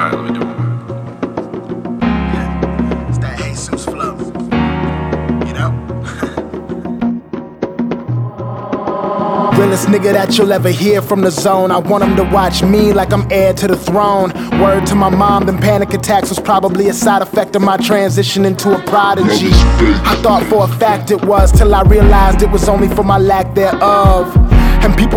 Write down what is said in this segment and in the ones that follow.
Alright, let me do one more. Yeah, it's that Haysuess flow. You know? Realest nigga that you'll ever hear from the zone. I want him to watch me like I'm heir to the throne. Word to my mom, them panic attacks was probably a side effect of my transition into a prodigy. I thought for a fact it was till I realized it was only for my lack thereof.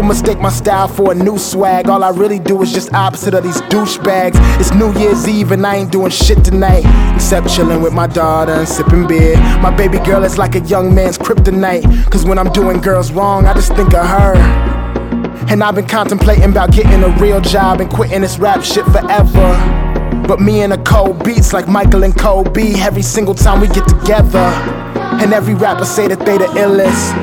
People mistake my style for a new swag. All I really do is just opposite of these douchebags. It's New Year's Eve and I ain't doing shit tonight. Except chilling with my daughter and sipping beer. My baby girl is like a young man's kryptonite. Cause when I'm doing girls wrong, I just think of her. And I've been contemplating about getting a real job and quitting this rap shit forever. But me and a cold beats like Michael and Kobe every single time we get together. And every rapper say that they the illest.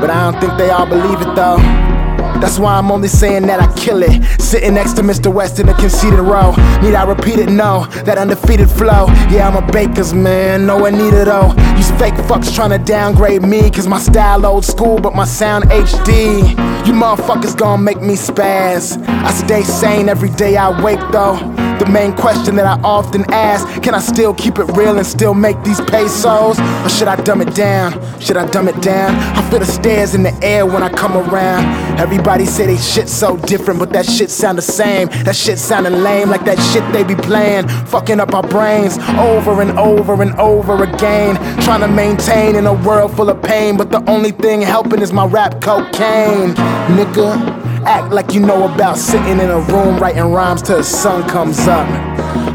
But I don't think they all believe it though. That's why I'm only saying that I kill it. Sitting next to Mr. West in a conceited row. Need I repeat it? No. That undefeated flow. Yeah, I'm a baker's man. No one need it though. These fake fucks trying to downgrade me. Cause my style old school, but my sound HD. You motherfuckers gonna make me spaz. I stay sane every day I wake though. The main question that I often ask Can I still keep it real and still make these pesos? Or should I dumb it down? Should I dumb it down? I feel the stares in the air when I come around. Everybody say they shit so different, but that shit sound the same. That shit sounding lame, like that shit they be playing. Fucking up our brains over and over and over again. Trying to maintain in a world full of pain, but the only thing helping is my rap cocaine. Nigga. Act like you know about sitting in a room writing rhymes till the sun comes up.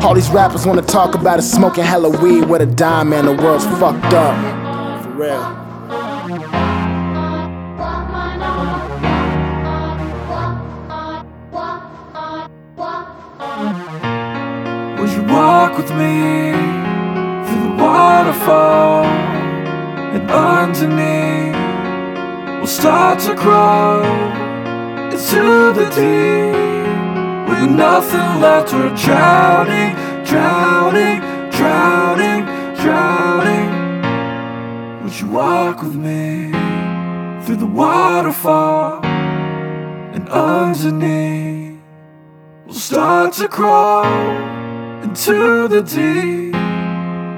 All these rappers wanna talk about is smoking hella weed with a dime, man. The world's fucked up. For real. Would you walk with me through the waterfall? And underneath, we'll start to grow into the deep with nothing left. We're drowning, drowning, drowning, drowning. Would you walk with me through the waterfall and underneath? We'll start to crawl into the deep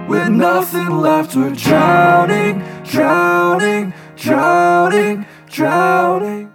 with nothing left. We're drowning, drowning, drowning, drowning.